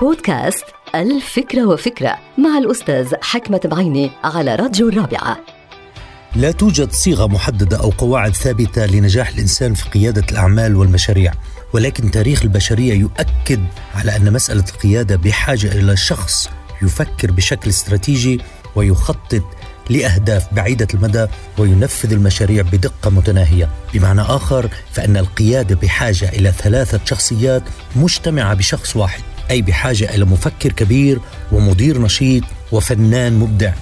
بودكاست الفكرة وفكرة مع الأستاذ حكمة بعيني على راديو الرابعة. لا توجد صيغة محددة أو قواعد ثابتة لنجاح الإنسان في قيادة الأعمال والمشاريع ولكن تاريخ البشرية يؤكد على أن مسألة القيادة بحاجة إلى شخص يفكر بشكل استراتيجي ويخطط لأهداف بعيدة المدى وينفذ المشاريع بدقة متناهية، بمعنى آخر فإن القيادة بحاجة إلى ثلاثة شخصيات مجتمعة بشخص واحد، أي بحاجة إلى مفكر كبير ومدير نشيط وفنان مبدع.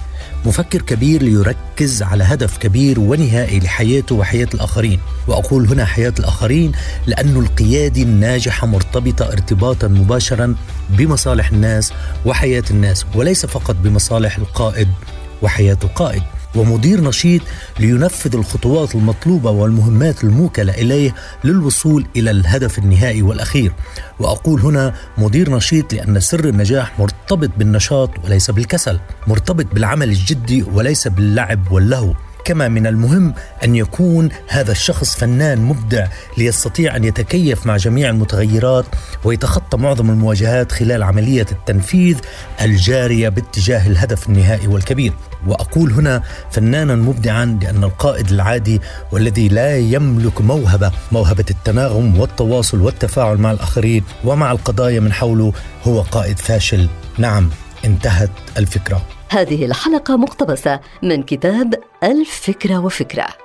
مفكر كبير ليركز على هدف كبير ونهائي لحياته وحياة الآخرين، وأقول هنا حياة الآخرين لأن القيادي الناجحه مرتبطه ارتباطا مباشرا بمصالح الناس وحياة الناس وليس فقط بمصالح القائد وحياة القائد ومدير نشيط لينفذ الخطوات المطلوبة والمهمات الموكلة إليه للوصول إلى الهدف النهائي والأخير. وأقول هنا مدير نشيط لأن سر النجاح مرتبط بالنشاط وليس بالكسل مرتبط بالعمل الجدي وليس باللعب واللهو. كما من المهم أن يكون هذا الشخص فنان مبدع ليستطيع أن يتكيف مع جميع المتغيرات ويتخطى معظم المواجهات خلال عملية التنفيذ الجارية باتجاه الهدف النهائي والكبير. وأقول هنا فنانا مبدعا لأن القائد العادي والذي لا يملك موهبة موهبة التناغم والتواصل والتفاعل مع الآخرين ومع القضايا من حوله هو قائد فاشل. نعم. انتهت الفكرة. هذه الحلقة مقتبسة من كتاب الفكرة وفكرة.